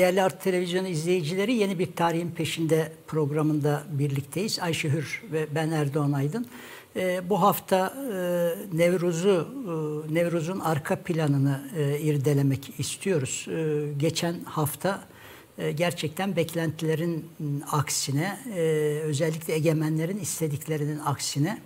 Değerli Artı Televizyon izleyicileri yeni bir tarihin peşinde programında birlikteyiz. Ayşe Hür ve ben Erdoğan Aydın. E, bu hafta e, Nevruz'u, e, Nevruz'un arka planını e, irdelemek istiyoruz. E, geçen hafta e, gerçekten beklentilerin aksine, e, özellikle egemenlerin istediklerinin aksine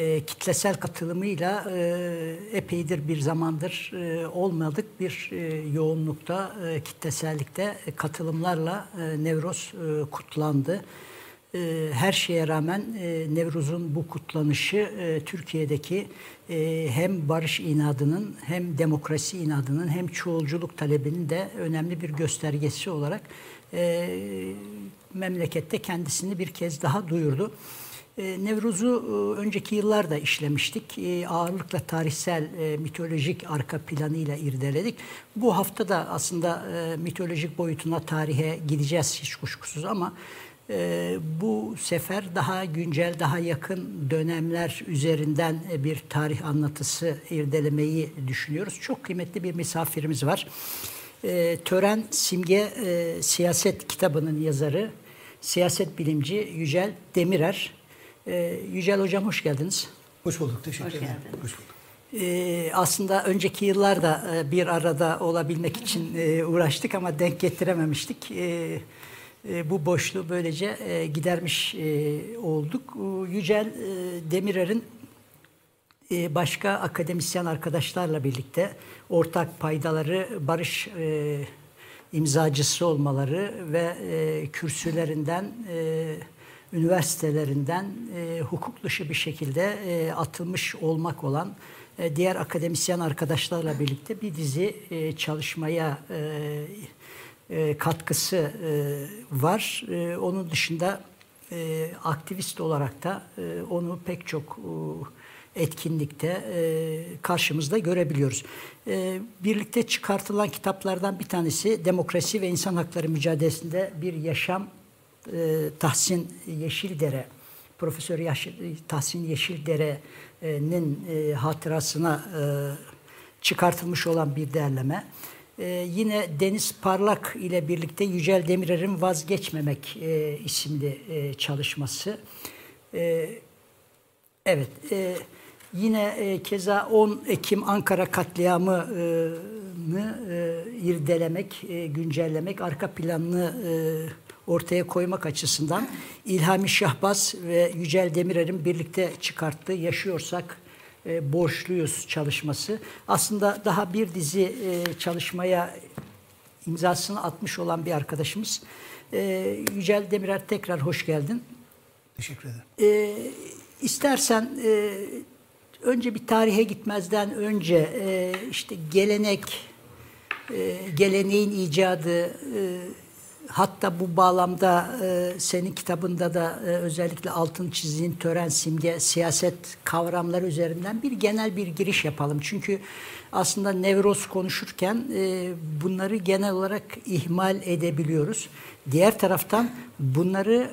e, kitlesel katılımıyla e, epeydir bir zamandır e, olmadık bir e, yoğunlukta, e, kitlesellikte katılımlarla e, Nevroz e, kutlandı. E, her şeye rağmen e, Nevruz'un bu kutlanışı e, Türkiye'deki e, hem barış inadının hem demokrasi inadının hem çoğulculuk talebinin de önemli bir göstergesi olarak e, memlekette kendisini bir kez daha duyurdu. E, Nevruz'u e, önceki yıllarda işlemiştik. E, ağırlıkla tarihsel, mitolojik arka planıyla irdeledik. Bu hafta da aslında mitolojik boyutuna, tarihe gideceğiz hiç kuşkusuz ama bu sefer daha güncel, daha yakın dönemler üzerinden bir tarih anlatısı irdelemeyi düşünüyoruz. Çok kıymetli bir misafirimiz var. Tören Simge Siyaset kitabının yazarı, siyaset bilimci Yücel Demirer. Ee, Yücel Hocam hoş geldiniz. Hoş bulduk, teşekkür ederim. Hoş bulduk. Ee, aslında önceki yıllarda e, bir arada olabilmek için e, uğraştık ama denk getirememiştik. E, e, bu boşluğu böylece e, gidermiş e, olduk. Yücel e, Demirer'in e, başka akademisyen arkadaşlarla birlikte ortak paydaları barış e, imzacısı olmaları ve e, kürsülerinden e, üniversitelerinden e, hukuk dışı bir şekilde e, atılmış olmak olan e, diğer akademisyen arkadaşlarla birlikte bir dizi e, çalışmaya e, e, katkısı e, var. E, onun dışında e, aktivist olarak da e, onu pek çok e, etkinlikte e, karşımızda görebiliyoruz. E, birlikte çıkartılan kitaplardan bir tanesi Demokrasi ve İnsan Hakları Mücadelesinde Bir Yaşam Tahsin Yeşildere, Profesör Tahsin Yeşildere'nin e, hatırasına e, çıkartılmış olan bir derleme. E, yine Deniz Parlak ile birlikte Yücel Demirer'in Vazgeçmemek e, isimli e, çalışması. E, evet, e, yine e, keza 10 Ekim Ankara katliamını e, irdelemek, e, güncellemek, arka planını e, ortaya koymak açısından İlhami Şahbaz ve Yücel Demirer'in birlikte çıkarttığı Yaşıyorsak e, Borçluyuz çalışması. Aslında daha bir dizi e, çalışmaya imzasını atmış olan bir arkadaşımız. E, Yücel Demirer tekrar hoş geldin. Teşekkür ederim. E, istersen e, önce bir tarihe gitmezden önce e, işte gelenek, e, geleneğin icadı, e, Hatta bu bağlamda e, senin kitabında da e, özellikle altın çizdiğin tören, simge, siyaset kavramları üzerinden bir genel bir giriş yapalım. Çünkü aslında nevroz konuşurken e, bunları genel olarak ihmal edebiliyoruz. Diğer taraftan bunları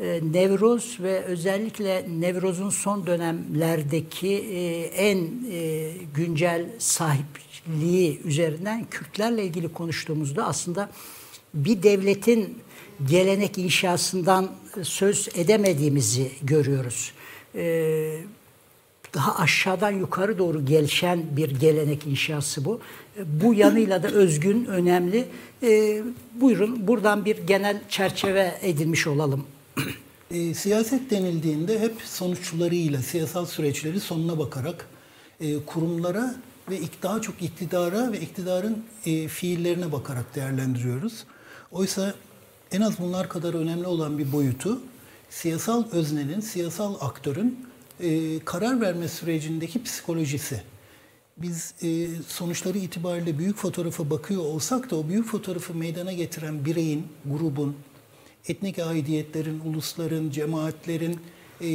e, nevroz ve özellikle nevrozun son dönemlerdeki e, en e, güncel sahipliği üzerinden Kürtlerle ilgili konuştuğumuzda aslında bir devletin gelenek inşasından söz edemediğimizi görüyoruz. Ee, daha aşağıdan yukarı doğru gelişen bir gelenek inşası bu. Bu yanıyla da özgün, önemli. Ee, buyurun buradan bir genel çerçeve edilmiş olalım. Siyaset denildiğinde hep sonuçlarıyla, siyasal süreçleri sonuna bakarak e, kurumlara ve daha çok iktidara ve iktidarın e, fiillerine bakarak değerlendiriyoruz. Oysa en az bunlar kadar önemli olan bir boyutu siyasal öznenin, siyasal aktörün e, karar verme sürecindeki psikolojisi. Biz e, sonuçları itibariyle büyük fotoğrafa bakıyor olsak da o büyük fotoğrafı meydana getiren bireyin, grubun, etnik aidiyetlerin, ulusların, cemaatlerin e,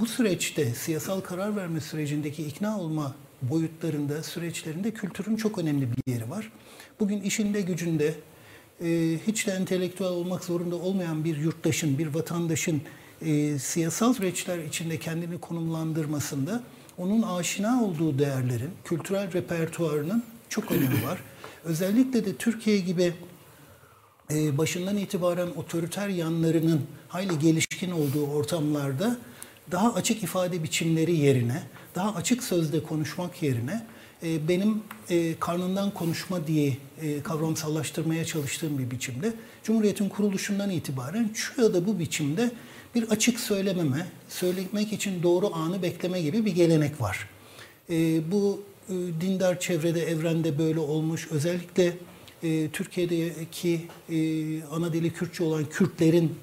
bu süreçte siyasal karar verme sürecindeki ikna olma boyutlarında, süreçlerinde kültürün çok önemli bir yeri var. Bugün işinde gücünde e, hiç de entelektüel olmak zorunda olmayan bir yurttaşın, bir vatandaşın e, siyasal süreçler içinde kendini konumlandırmasında onun aşina olduğu değerlerin, kültürel repertuarının çok önemi var. Özellikle de Türkiye gibi e, başından itibaren otoriter yanlarının hayli gelişkin olduğu ortamlarda daha açık ifade biçimleri yerine, daha açık sözle konuşmak yerine e, benim e, karnından konuşma diye e, kavramsallaştırmaya çalıştığım bir biçimde Cumhuriyet'in kuruluşundan itibaren şu ya da bu biçimde bir açık söylememe, söylemek için doğru anı bekleme gibi bir gelenek var. E, bu e, dindar çevrede, evrende böyle olmuş. Özellikle Türkiye'deki ana dili Kürtçe olan Kürtlerin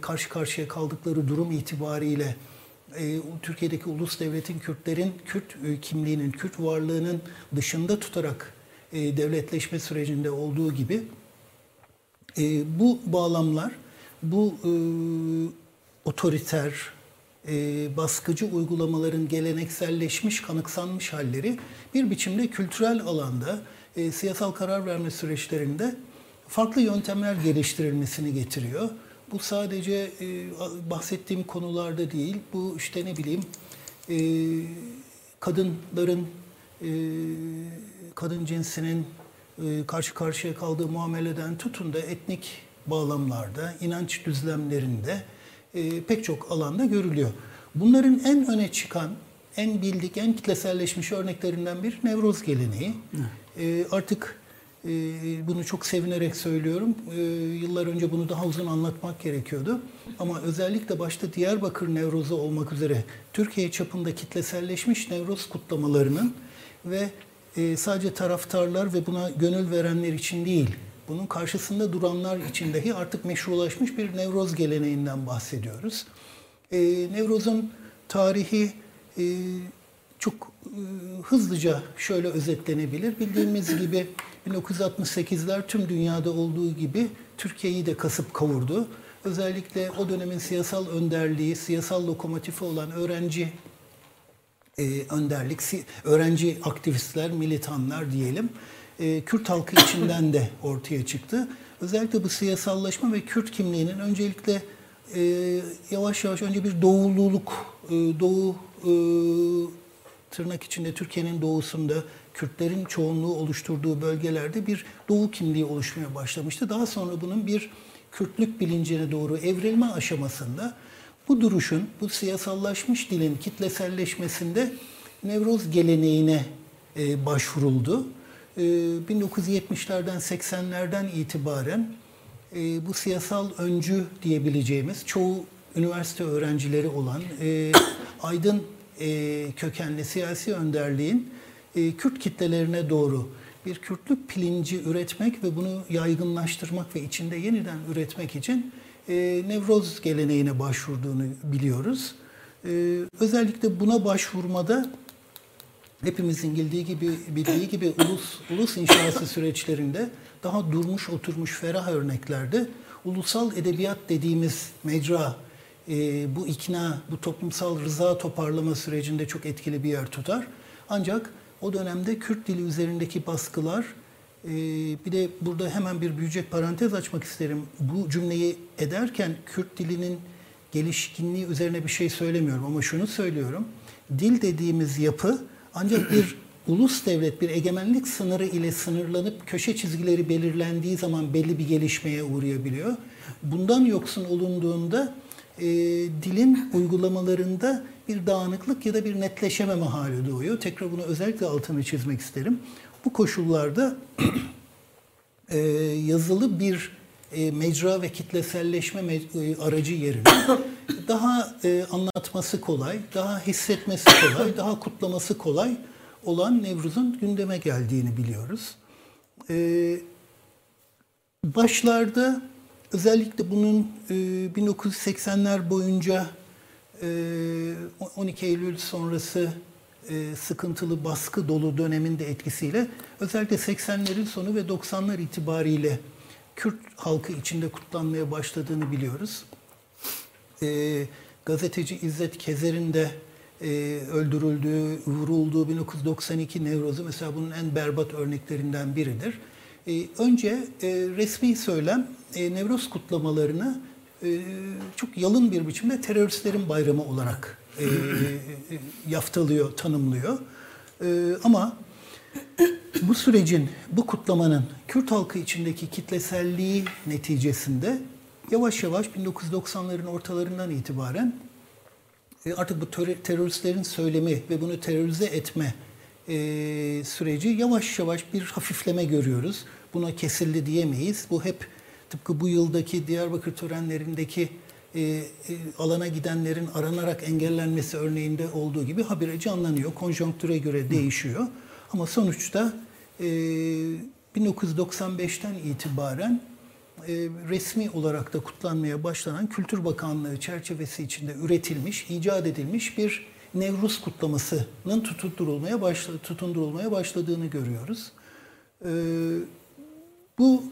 karşı karşıya kaldıkları durum itibariyle Türkiye'deki ulus devletin Kürtlerin Kürt e, kimliğinin, Kürt varlığının dışında tutarak e, devletleşme sürecinde olduğu gibi e, bu bağlamlar, bu otoriter, baskıcı uygulamaların gelenekselleşmiş, kanıksanmış halleri bir biçimde kültürel alanda, siyasal karar verme süreçlerinde farklı yöntemler geliştirilmesini getiriyor. Bu sadece e, bahsettiğim konularda değil, bu işte ne bileyim e, kadınların, e, kadın cinsinin e, karşı karşıya kaldığı muameleden tutun da etnik bağlamlarda, inanç düzlemlerinde e, pek çok alanda görülüyor. Bunların en öne çıkan, en bildik, en kitleselleşmiş örneklerinden bir Nevroz geleneği. E, artık bunu çok sevinerek söylüyorum. E, yıllar önce bunu daha uzun anlatmak gerekiyordu. Ama özellikle başta Diyarbakır Nevrozu olmak üzere Türkiye çapında kitleselleşmiş Nevroz kutlamalarının ve e, sadece taraftarlar ve buna gönül verenler için değil, bunun karşısında duranlar için dahi artık meşrulaşmış bir Nevroz geleneğinden bahsediyoruz. E, Nevroz'un tarihi e, çok hızlıca şöyle özetlenebilir. Bildiğimiz gibi 1968'ler tüm dünyada olduğu gibi Türkiye'yi de kasıp kavurdu. Özellikle o dönemin siyasal önderliği, siyasal lokomotifi olan öğrenci e, önderlik, öğrenci aktivistler, militanlar diyelim, e, Kürt halkı içinden de ortaya çıktı. Özellikle bu siyasallaşma ve Kürt kimliğinin öncelikle e, yavaş yavaş önce bir doğululuk, e, doğu e, tırnak içinde Türkiye'nin doğusunda Kürtlerin çoğunluğu oluşturduğu bölgelerde bir doğu kimliği oluşmaya başlamıştı. Daha sonra bunun bir Kürtlük bilincine doğru evrilme aşamasında bu duruşun, bu siyasallaşmış dilin kitleselleşmesinde Nevroz geleneğine e, başvuruldu. E, 1970'lerden 80'lerden itibaren e, bu siyasal öncü diyebileceğimiz çoğu üniversite öğrencileri olan e, aydın e, kökenli siyasi önderliğin e, Kürt kitlelerine doğru bir Kürtlük pilinci üretmek ve bunu yaygınlaştırmak ve içinde yeniden üretmek için e, Nevroz geleneğine başvurduğunu biliyoruz. E, özellikle buna başvurmada hepimizin bildiği gibi bildiği gibi ulus ulus inşası süreçlerinde daha durmuş oturmuş ferah örneklerde ulusal edebiyat dediğimiz mecra e, bu ikna, bu toplumsal rıza toparlama sürecinde çok etkili bir yer tutar. Ancak o dönemde Kürt dili üzerindeki baskılar, e, bir de burada hemen bir büyüyecek parantez açmak isterim. Bu cümleyi ederken Kürt dilinin gelişkinliği üzerine bir şey söylemiyorum ama şunu söylüyorum. Dil dediğimiz yapı ancak bir ulus devlet, bir egemenlik sınırı ile sınırlanıp köşe çizgileri belirlendiği zaman belli bir gelişmeye uğrayabiliyor. Bundan yoksun olunduğunda e, dilin uygulamalarında bir dağınıklık ya da bir netleşememe hali doğuyor. Tekrar bunu özellikle altını çizmek isterim. Bu koşullarda e, yazılı bir e, mecra ve kitleselleşme me- e, aracı yerine daha e, anlatması kolay, daha hissetmesi kolay, daha kutlaması kolay olan Nevruz'un gündeme geldiğini biliyoruz. E, başlarda özellikle bunun e, 1980'ler boyunca 12 Eylül sonrası sıkıntılı baskı dolu döneminde etkisiyle özellikle 80'lerin sonu ve 90'lar itibariyle Kürt halkı içinde kutlanmaya başladığını biliyoruz. gazeteci İzzet Kezer'in de öldürüldüğü, vurulduğu 1992 Nevroz'u mesela bunun en berbat örneklerinden biridir. Önce resmi söylem Nevroz kutlamalarını e, çok yalın bir biçimde teröristlerin bayramı olarak e, e, yaftalıyor, tanımlıyor. ama bu sürecin, bu kutlamanın Kürt halkı içindeki kitleselliği neticesinde yavaş yavaş 1990'ların ortalarından itibaren e, artık bu teröristlerin söylemi ve bunu terörize etme e, süreci yavaş yavaş bir hafifleme görüyoruz. Buna kesildi diyemeyiz. Bu hep tıpkı bu yıldaki Diyarbakır törenlerindeki e, e, alana gidenlerin aranarak engellenmesi örneğinde olduğu gibi habire canlanıyor. Konjonktüre göre değişiyor. Ama sonuçta e, 1995'ten itibaren e, resmi olarak da kutlanmaya başlanan Kültür Bakanlığı çerçevesi içinde üretilmiş, icat edilmiş bir Nevruz kutlamasının tutundurulmaya, başla, tutundurulmaya başladığını görüyoruz. E, bu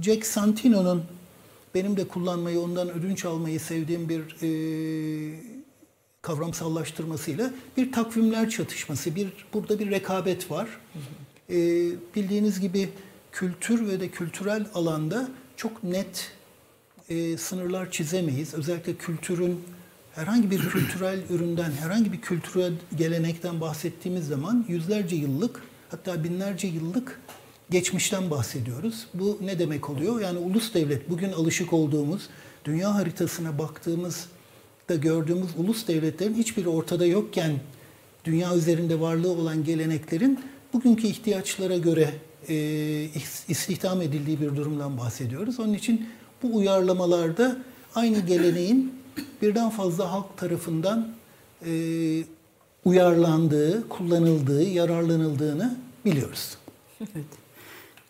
Jack Santino'nun benim de kullanmayı, ondan ödünç almayı sevdiğim bir e, kavramsallaştırmasıyla bir takvimler çatışması, bir burada bir rekabet var. E, bildiğiniz gibi kültür ve de kültürel alanda çok net e, sınırlar çizemeyiz. Özellikle kültürün herhangi bir kültürel üründen, herhangi bir kültürel gelenekten bahsettiğimiz zaman yüzlerce yıllık hatta binlerce yıllık geçmişten bahsediyoruz. Bu ne demek oluyor? Yani ulus devlet, bugün alışık olduğumuz, dünya haritasına baktığımız da gördüğümüz ulus devletlerin hiçbiri ortada yokken dünya üzerinde varlığı olan geleneklerin bugünkü ihtiyaçlara göre e, istihdam edildiği bir durumdan bahsediyoruz. Onun için bu uyarlamalarda aynı geleneğin birden fazla halk tarafından e, uyarlandığı, kullanıldığı, yararlanıldığını biliyoruz. Evet.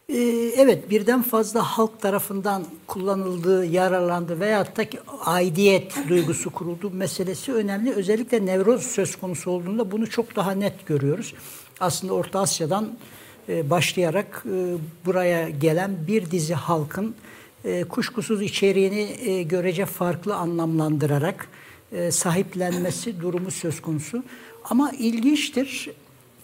Ee, evet birden fazla halk tarafından kullanıldığı, yararlandı veyahut da aidiyet duygusu kuruldu meselesi önemli. Özellikle nevroz söz konusu olduğunda bunu çok daha net görüyoruz. Aslında Orta Asya'dan e, başlayarak e, buraya gelen bir dizi halkın e, kuşkusuz içeriğini görece farklı anlamlandırarak sahiplenmesi durumu söz konusu. Ama ilginçtir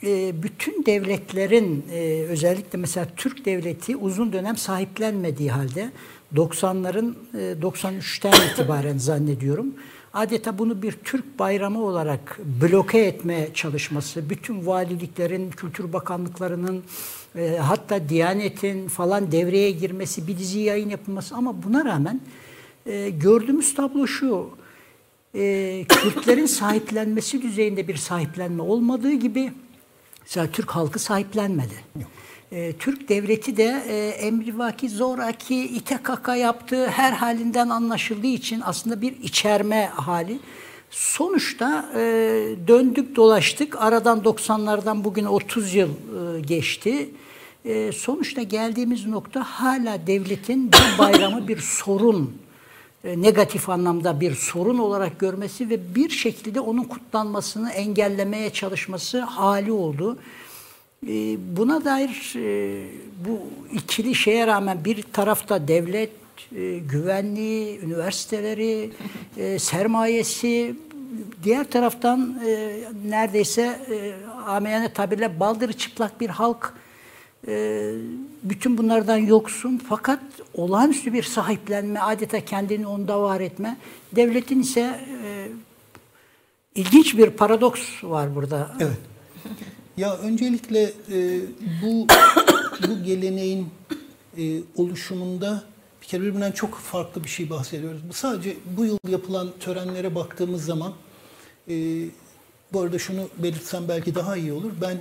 e, bütün devletlerin e, özellikle mesela Türk devleti uzun dönem sahiplenmediği halde 90'ların 93'ten e, itibaren zannediyorum adeta bunu bir Türk bayramı olarak bloke etmeye çalışması, bütün valiliklerin, kültür bakanlıklarının hatta Diyanet'in falan devreye girmesi, bir dizi yayın yapılması ama buna rağmen gördüğümüz tablo şu. Kürtlerin sahiplenmesi düzeyinde bir sahiplenme olmadığı gibi Mesela Türk halkı sahiplenmedi. E, Türk devleti de e, emrivaki, zoraki, ite kaka yaptığı her halinden anlaşıldığı için aslında bir içerme hali. Sonuçta e, döndük dolaştık. Aradan 90'lardan bugün 30 yıl e, geçti. E, sonuçta geldiğimiz nokta hala devletin bu bayramı bir sorun e, negatif anlamda bir sorun olarak görmesi ve bir şekilde onun kutlanmasını engellemeye çalışması hali oldu. E, buna dair e, bu ikili şeye rağmen bir tarafta devlet, güvenliği, üniversiteleri, sermayesi, diğer taraftan neredeyse amiyane tabirle baldırı çıplak bir halk ee, bütün bunlardan yoksun fakat olağanüstü bir sahiplenme, adeta kendini onda var etme. Devletin ise e, ilginç bir paradoks var burada. Evet. Ya öncelikle e, bu bu geleneğin e, oluşumunda kere birbirinden çok farklı bir şey bahsediyoruz. Bu sadece bu yıl yapılan törenlere baktığımız zaman e, bu arada şunu belirtsem belki daha iyi olur. Ben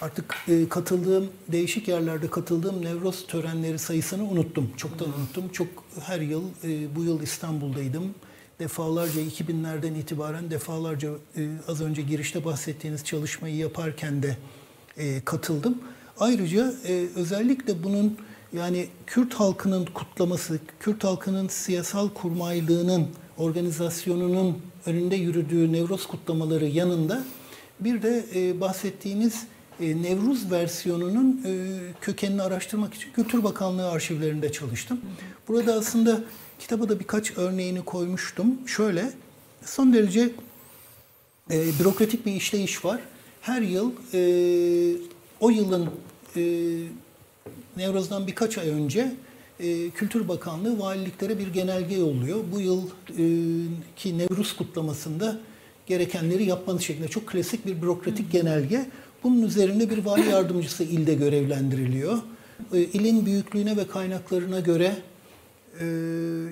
Artık e, katıldığım, değişik yerlerde katıldığım Nevroz törenleri sayısını unuttum. Çoktan unuttum. Çok her yıl, e, bu yıl İstanbul'daydım. Defalarca 2000'lerden itibaren defalarca e, az önce girişte bahsettiğiniz çalışmayı yaparken de e, katıldım. Ayrıca e, özellikle bunun yani Kürt halkının kutlaması, Kürt halkının siyasal kurmaylığının, organizasyonunun önünde yürüdüğü Nevroz kutlamaları yanında bir de e, bahsettiğiniz e, Nevruz versiyonunun e, kökenini araştırmak için Kültür Bakanlığı arşivlerinde çalıştım. Burada aslında kitaba da birkaç örneğini koymuştum. Şöyle, son derece e, bürokratik bir işleyiş var. Her yıl o yılın Nevruz'dan birkaç ay önce Kültür Bakanlığı valiliklere bir genelge yolluyor. Bu yıl ki Nevruz kutlamasında gerekenleri yapmanız şeklinde çok klasik bir bürokratik genelge. Bunun üzerine bir vali yardımcısı ilde görevlendiriliyor. E, ilin büyüklüğüne ve kaynaklarına göre e,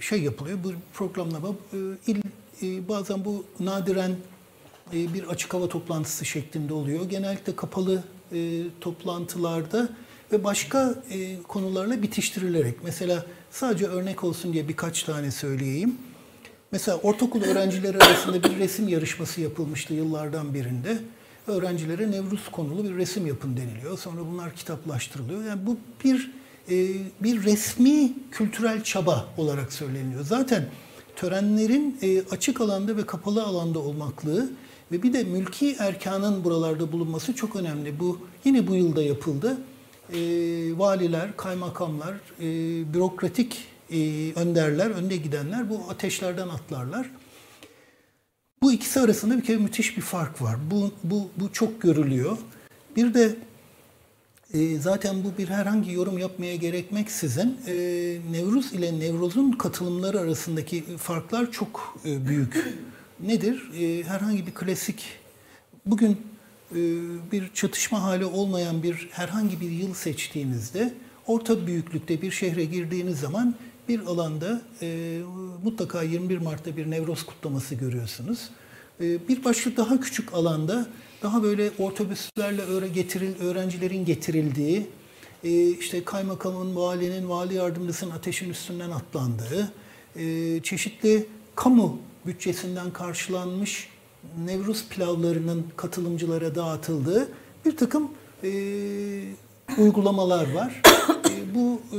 şey yapılıyor. Bu programlama e, il e, bazen bu nadiren e, bir açık hava toplantısı şeklinde oluyor. Genellikle kapalı e, toplantılarda ve başka e, konularla bitiştirilerek. Mesela sadece örnek olsun diye birkaç tane söyleyeyim. Mesela ortaokul öğrencileri arasında bir resim yarışması yapılmıştı yıllardan birinde. Öğrencilere Nevruz konulu bir resim yapın deniliyor. Sonra bunlar kitaplaştırılıyor. Yani bu bir e, bir resmi kültürel çaba olarak söyleniyor. Zaten törenlerin e, açık alanda ve kapalı alanda olmaklığı ve bir de mülki erkanın buralarda bulunması çok önemli. Bu yine bu yılda yapıldı. E, valiler, kaymakamlar, e, bürokratik e, önderler, önde gidenler bu ateşlerden atlarlar. Bu ikisi arasında bir kere müthiş bir fark var. Bu, bu, bu çok görülüyor. Bir de e, zaten bu bir herhangi yorum yapmaya gerekmeksizin e, Nevruz ile Nevruz'un katılımları arasındaki farklar çok e, büyük. Nedir? E, herhangi bir klasik, bugün bir çatışma hali olmayan bir herhangi bir yıl seçtiğinizde orta büyüklükte bir şehre girdiğiniz zaman bir alanda e, mutlaka 21 Mart'ta bir Nevroz kutlaması görüyorsunuz. E, bir başka daha küçük alanda daha böyle otobüslerle öğre getiril, öğrencilerin getirildiği, e, işte kaymakamın, valinin, vali yardımcısının ateşin üstünden atlandığı, e, çeşitli kamu bütçesinden karşılanmış Nevruz pilavlarının katılımcılara dağıtıldığı bir takım e, uygulamalar var. E, bu e,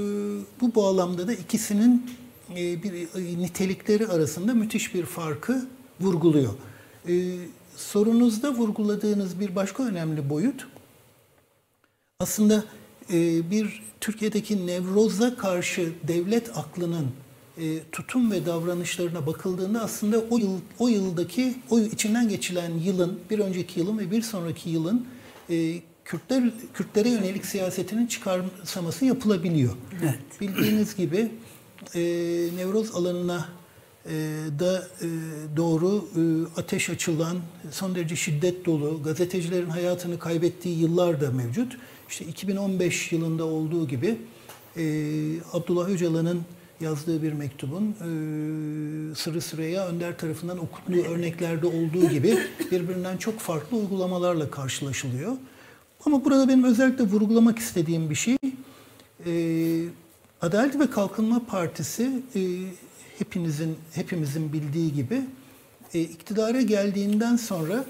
bu bağlamda da ikisinin e, bir e, nitelikleri arasında müthiş bir farkı vurguluyor. E, sorunuzda vurguladığınız bir başka önemli boyut aslında e, bir Türkiye'deki nevroza karşı devlet aklının e, tutum ve davranışlarına bakıldığında aslında o yıl o yıldaki o içinden geçilen yılın bir önceki yılın ve bir sonraki yılın e, Kürtler Kürtlere yönelik siyasetinin çıkarsaması yapılabiliyor. Evet. Bildiğiniz gibi e, Nevroz alanına e, da e, doğru e, ateş açılan, son derece şiddet dolu, gazetecilerin hayatını kaybettiği yıllar da mevcut. İşte 2015 yılında olduğu gibi e, Abdullah Öcalan'ın yazdığı bir mektubun e, Sıraya Önder tarafından okuttuğu örneklerde olduğu gibi birbirinden çok farklı uygulamalarla karşılaşılıyor. Ama burada benim özellikle vurgulamak istediğim bir şey, e, Adalet ve Kalkınma Partisi e, hepinizin hepimizin bildiği gibi e, iktidara geldiğinden sonra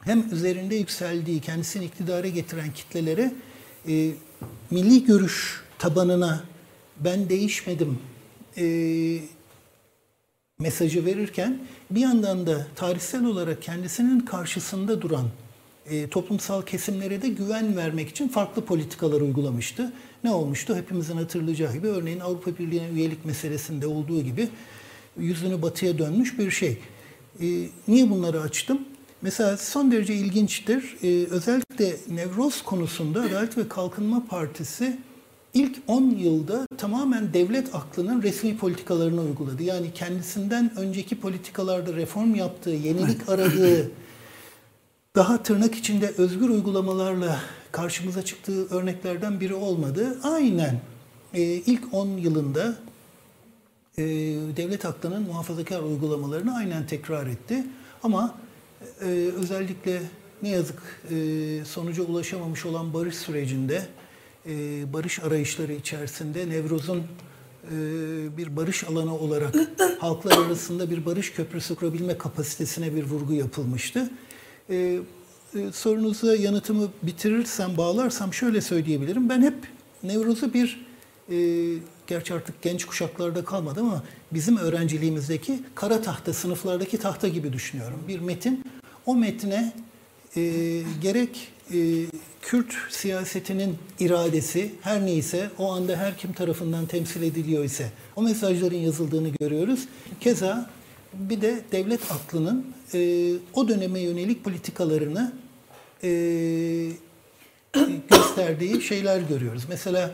hem üzerinde yükseldiği, kendisini iktidara getiren kitlelere e, milli görüş tabanına ben değişmedim e, mesajı verirken bir yandan da tarihsel olarak kendisinin karşısında duran e, toplumsal kesimlere de güven vermek için farklı politikalar uygulamıştı. Ne olmuştu? Hepimizin hatırlayacağı gibi örneğin Avrupa Birliği'ne üyelik meselesinde olduğu gibi yüzünü batıya dönmüş bir şey. E, niye bunları açtım? Mesela son derece ilginçtir. E, özellikle Nevroz konusunda Adalet ve Kalkınma Partisi ilk 10 yılda tamamen devlet aklının resmi politikalarını uyguladı. Yani kendisinden önceki politikalarda reform yaptığı, yenilik aradığı, daha tırnak içinde özgür uygulamalarla karşımıza çıktığı örneklerden biri olmadı. Aynen e, ilk 10 yılında e, devlet aklının muhafazakar uygulamalarını aynen tekrar etti. Ama e, özellikle ne yazık e, sonuca ulaşamamış olan barış sürecinde, e, barış arayışları içerisinde Nevruz'un e, bir barış alanı olarak halklar arasında bir barış köprüsü kurabilme kapasitesine bir vurgu yapılmıştı. E, e, sorunuza yanıtımı bitirirsem, bağlarsam şöyle söyleyebilirim. Ben hep Nevruz'u bir, e, gerçi artık genç kuşaklarda kalmadı ama bizim öğrenciliğimizdeki kara tahta, sınıflardaki tahta gibi düşünüyorum. Bir metin, o metne e, gerek e, Kürt siyasetinin iradesi her neyse o anda her kim tarafından temsil ediliyor ise o mesajların yazıldığını görüyoruz. Keza bir de devlet aklının e, o döneme yönelik politikalarını e, gösterdiği şeyler görüyoruz. Mesela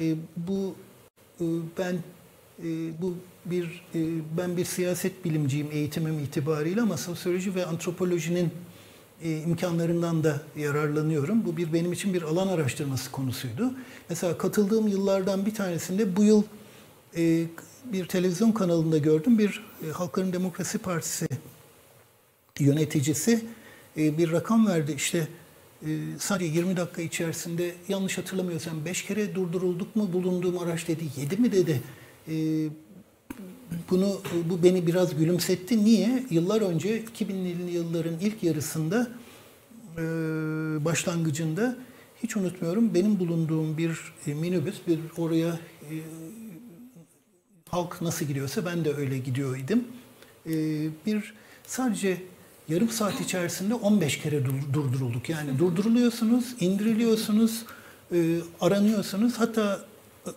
e, bu e, ben e, bu bir e, ben bir siyaset bilimciyim eğitimim itibariyle ama sosyoloji ve antropolojinin e, imkanlarından da yararlanıyorum. Bu bir benim için bir alan araştırması konusuydu. Mesela katıldığım yıllardan bir tanesinde bu yıl e, bir televizyon kanalında gördüm. Bir e, Halkların Demokrasi Partisi yöneticisi bir rakam verdi. İşte sadece 20 dakika içerisinde yanlış hatırlamıyorsam 5 kere durdurulduk mu bulunduğum araç dedi. 7 mi dedi. E, bunu bu beni biraz gülümsetti. Niye? Yıllar önce 2000'li yılların ilk yarısında e, başlangıcında hiç unutmuyorum benim bulunduğum bir e, minibüs bir oraya e, halk nasıl gidiyorsa ben de öyle gidiyor idim. E, bir sadece yarım saat içerisinde 15 kere dur, durdurulduk. Yani durduruluyorsunuz, indiriliyorsunuz, aranıyorsunuz. Hatta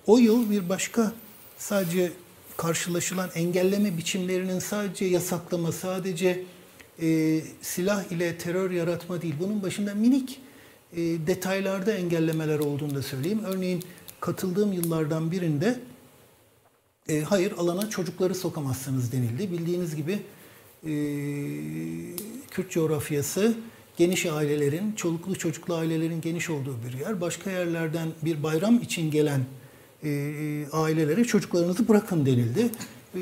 o yıl bir başka sadece karşılaşılan engelleme biçimlerinin sadece yasaklama, sadece e, silah ile terör yaratma değil. Bunun başında minik e, detaylarda engellemeler olduğunu da söyleyeyim. Örneğin katıldığım yıllardan birinde e, hayır alana çocukları sokamazsınız denildi. Bildiğiniz gibi e, Kürt coğrafyası geniş ailelerin, çoluklu çocuklu ailelerin geniş olduğu bir yer. Başka yerlerden bir bayram için gelen ailelere çocuklarınızı bırakın denildi. E,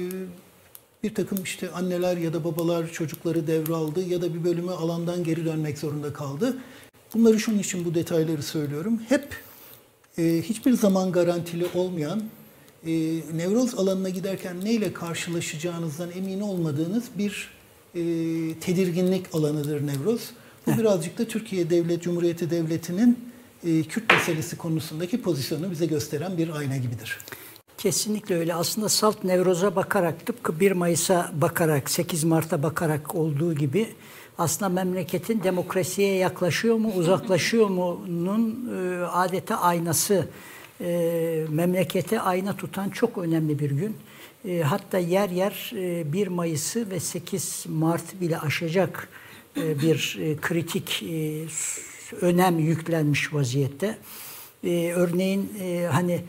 bir takım işte anneler ya da babalar çocukları devraldı ya da bir bölümü alandan geri dönmek zorunda kaldı. Bunları şunun için bu detayları söylüyorum. Hep e, hiçbir zaman garantili olmayan, e, nevroz alanına giderken neyle karşılaşacağınızdan emin olmadığınız bir e, tedirginlik alanıdır nevroz. Bu birazcık da Türkiye Devlet Cumhuriyeti Devleti'nin e, Kürt meselesi konusundaki pozisyonunu bize gösteren bir ayna gibidir. Kesinlikle öyle. Aslında salt nevroza bakarak tıpkı 1 Mayıs'a bakarak 8 Mart'a bakarak olduğu gibi aslında memleketin demokrasiye yaklaşıyor mu uzaklaşıyor mu'nun e, adeta aynası e, memlekete ayna tutan çok önemli bir gün. E, hatta yer yer e, 1 Mayıs'ı ve 8 Mart bile aşacak bir kritik önem yüklenmiş vaziyette. E, örneğin e, hani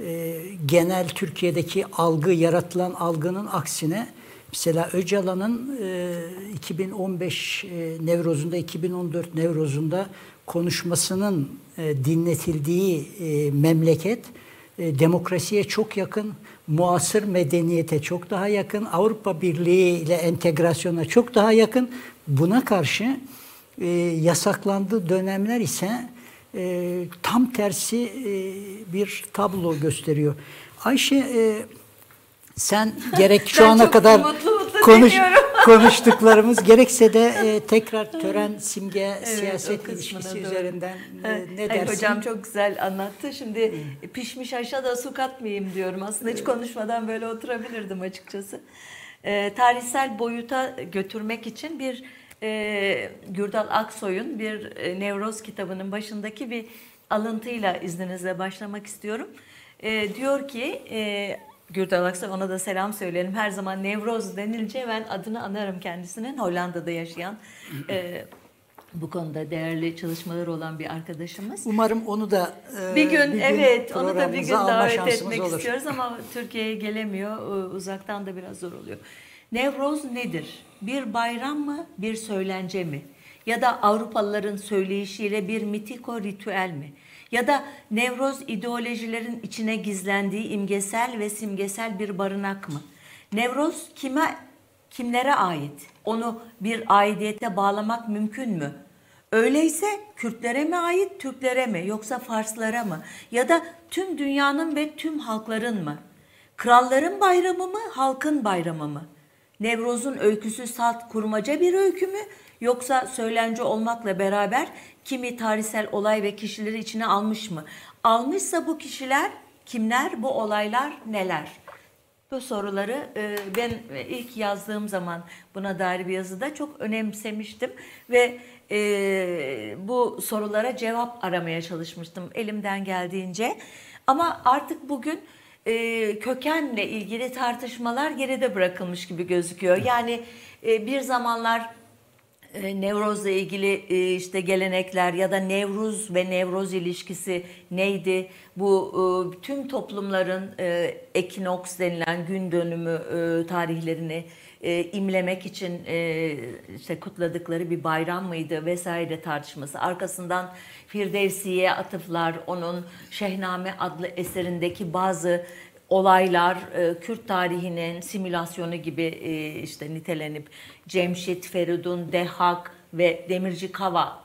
e, genel Türkiye'deki algı, yaratılan algının aksine mesela Öcalan'ın e, 2015 e, Nevroz'unda, 2014 Nevroz'unda konuşmasının e, dinletildiği e, memleket e, demokrasiye çok yakın, muasır medeniyete çok daha yakın, Avrupa Birliği ile entegrasyona çok daha yakın. Buna karşı e, yasaklandığı dönemler ise e, tam tersi e, bir tablo gösteriyor. Ayşe e, sen gerek şu ana kadar mutlu mutlu konuş, konuştuklarımız gerekse de e, tekrar tören, simge, Evet, siyaset ilişkisi doğru. üzerinden e, ne ay, dersin? Hocam çok güzel anlattı. Şimdi pişmiş aşa da su katmayayım diyorum. Aslında hiç konuşmadan böyle oturabilirdim açıkçası. Ee, tarihsel boyuta götürmek için bir e, Gürdal Aksoy'un bir e, Nevroz kitabının başındaki bir alıntıyla izninizle başlamak istiyorum. E, diyor ki e, Gürdal Aksoy ona da selam söyleyelim. Her zaman Nevroz denilince ben adını anarım kendisinin. Hollanda'da yaşayan e, bu konuda değerli çalışmaları olan bir arkadaşımız. Umarım onu da e, Bir gün, evet onu da bir gün davet etmek olur. istiyoruz ama Türkiye'ye gelemiyor. Ee, Uzaktan da biraz zor oluyor. Nevroz nedir? Bir bayram mı, bir söylence mi? Ya da Avrupalıların söyleyişiyle bir mitiko ritüel mi? Ya da Nevroz ideolojilerin içine gizlendiği imgesel ve simgesel bir barınak mı? Nevroz kime kimlere ait? Onu bir aidiyete bağlamak mümkün mü? Öyleyse Kürtlere mi ait, Türklere mi yoksa Farslara mı? Ya da tüm dünyanın ve tüm halkların mı? Kralların bayramı mı, halkın bayramı mı? Nevroz'un öyküsü salt kurmaca bir öykü mü yoksa söylence olmakla beraber kimi tarihsel olay ve kişileri içine almış mı? Almışsa bu kişiler kimler, bu olaylar neler? Bu soruları e, ben ilk yazdığım zaman buna dair bir yazıda çok önemsemiştim ve e, bu sorulara cevap aramaya çalışmıştım elimden geldiğince. Ama artık bugün e, kökenle ilgili tartışmalar geride bırakılmış gibi gözüküyor. Yani e, bir zamanlar e, Nevroz'la ilgili e, işte gelenekler ya da Nevruz ve Nevroz ilişkisi neydi? Bu e, tüm toplumların e, ekinoks denilen gün dönümü e, tarihlerini e, imlemek için e, işte kutladıkları bir bayram mıydı vesaire tartışması. Arkasından Firdevsi'ye atıflar, onun Şehname adlı eserindeki bazı olaylar e, Kürt tarihinin simülasyonu gibi e, işte nitelenip Cemşit, Feridun, Dehak ve Demirci Kava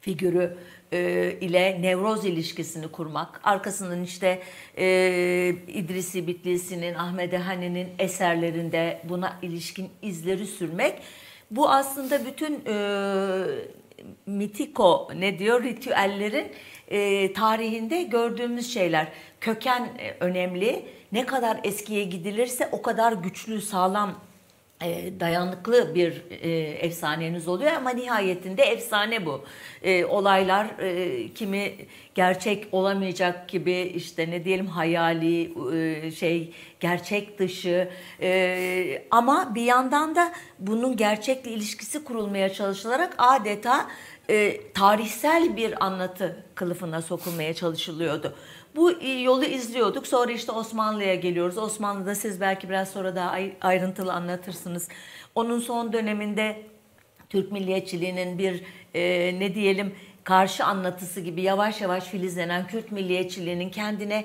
figürü e, ile Nevroz ilişkisini kurmak, arkasından işte e, İdrisi Bitlisi'nin, Ahmet Ehani'nin eserlerinde buna ilişkin izleri sürmek, bu aslında bütün e, mitiko ne diyor ritüellerin e, tarihinde gördüğümüz şeyler. Köken e, önemli. Ne kadar eskiye gidilirse o kadar güçlü, sağlam e, dayanıklı bir e, efsaneniz oluyor ama nihayetinde efsane bu. E, olaylar e, kimi gerçek olamayacak gibi işte ne diyelim hayali e, şey gerçek dışı e, ama bir yandan da bunun gerçekle ilişkisi kurulmaya çalışılarak adeta e, tarihsel bir anlatı kılıfına sokulmaya çalışılıyordu. Bu yolu izliyorduk. Sonra işte Osmanlı'ya geliyoruz. Osmanlı'da siz belki biraz sonra daha ayrıntılı anlatırsınız. Onun son döneminde Türk milliyetçiliğinin bir e, ne diyelim karşı anlatısı gibi yavaş yavaş filizlenen Kürt milliyetçiliğinin kendine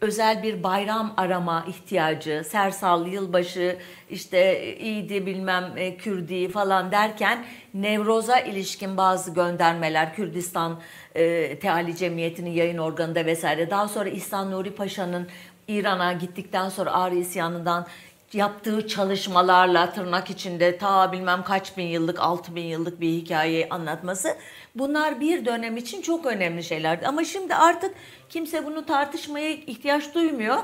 özel bir bayram arama ihtiyacı, Sersal, yılbaşı, işte iyiydi bilmem e, Kürdi falan derken Nevroz'a ilişkin bazı göndermeler, Kürdistan e, Teali Cemiyeti'nin yayın organında vesaire. Daha sonra İhsan Nuri Paşa'nın İran'a gittikten sonra Ağrı isyanından yaptığı çalışmalarla tırnak içinde ta bilmem kaç bin yıllık, altı bin yıllık bir hikayeyi anlatması bunlar bir dönem için çok önemli şeylerdi. Ama şimdi artık kimse bunu tartışmaya ihtiyaç duymuyor.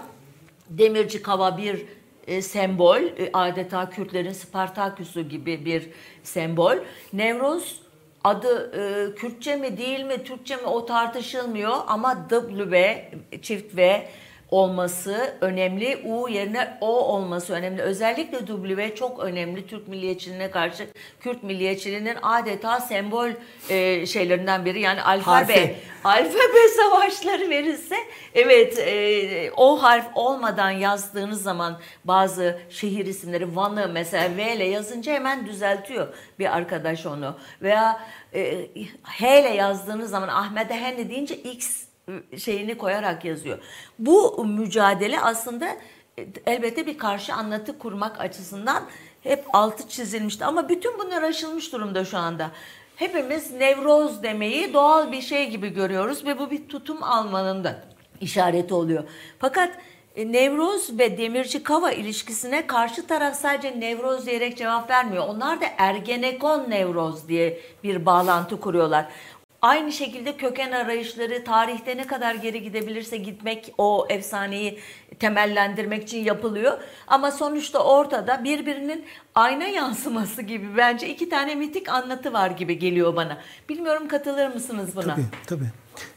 Demirci Kava bir e, sembol, e, adeta Kürtlerin Spartaküsü gibi bir sembol. Nevroz adı e, Kürtçe mi değil mi, Türkçe mi o tartışılmıyor ama W, çift V olması önemli. U yerine O olması önemli. Özellikle W çok önemli Türk milliyetçiliğine karşı. Kürt milliyetçiliğinin adeta sembol e, şeylerinden biri. Yani alfabe. Harfi. Alfabe savaşları verirse evet e, o harf olmadan yazdığınız zaman bazı şehir isimleri Van'ı mesela V ile yazınca hemen düzeltiyor bir arkadaş onu. Veya e, H ile yazdığınız zaman Ahmet Eheni deyince X şeyini koyarak yazıyor. Bu mücadele aslında e, elbette bir karşı anlatı kurmak açısından hep altı çizilmişti. Ama bütün bunlar aşılmış durumda şu anda. Hepimiz nevroz demeyi doğal bir şey gibi görüyoruz ve bu bir tutum almanın da işareti oluyor. Fakat e, Nevroz ve Demirci Kava ilişkisine karşı taraf sadece Nevroz diyerek cevap vermiyor. Onlar da Ergenekon Nevroz diye bir bağlantı kuruyorlar. Aynı şekilde köken arayışları tarihte ne kadar geri gidebilirse gitmek o efsaneyi temellendirmek için yapılıyor. Ama sonuçta ortada birbirinin ayna yansıması gibi bence iki tane mitik anlatı var gibi geliyor bana. Bilmiyorum katılır mısınız buna? Tabii tabii.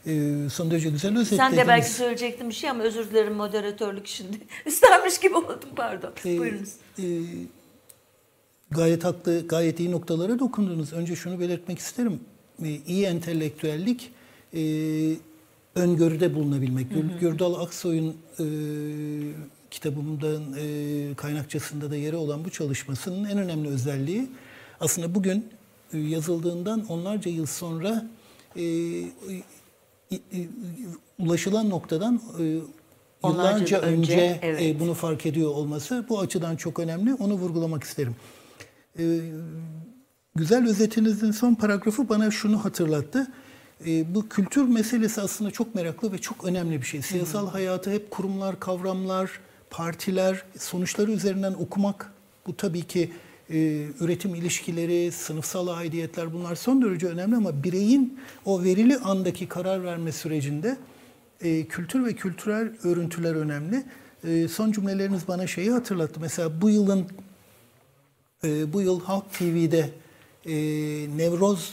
Ee, son derece güzel özetlediniz. Sen de belki söyleyecektin bir şey ama özür dilerim moderatörlük şimdi. Üstlenmiş gibi oldum pardon. Ee, Buyurunuz. E, gayet haklı, gayet iyi noktalara dokundunuz. Önce şunu belirtmek isterim iyi entelektüellik e, öngörüde bulunabilmek. Hı hı. Gürdal Aksoy'un e, kitabımdan e, kaynakçasında da yeri olan bu çalışmasının en önemli özelliği aslında bugün e, yazıldığından onlarca yıl sonra e, e, ulaşılan noktadan e, yıllarca önce, önce evet. e, bunu fark ediyor olması bu açıdan çok önemli. Onu vurgulamak isterim. E, güzel özetinizin son paragrafı bana şunu hatırlattı. E, bu kültür meselesi aslında çok meraklı ve çok önemli bir şey. Siyasal hmm. hayatı hep kurumlar, kavramlar, partiler, sonuçları üzerinden okumak. Bu tabii ki e, üretim ilişkileri, sınıfsal aidiyetler bunlar son derece önemli ama bireyin o verili andaki karar verme sürecinde e, kültür ve kültürel örüntüler önemli. E, son cümleleriniz bana şeyi hatırlattı. Mesela bu yılın e, bu yıl Halk TV'de e, Nevroz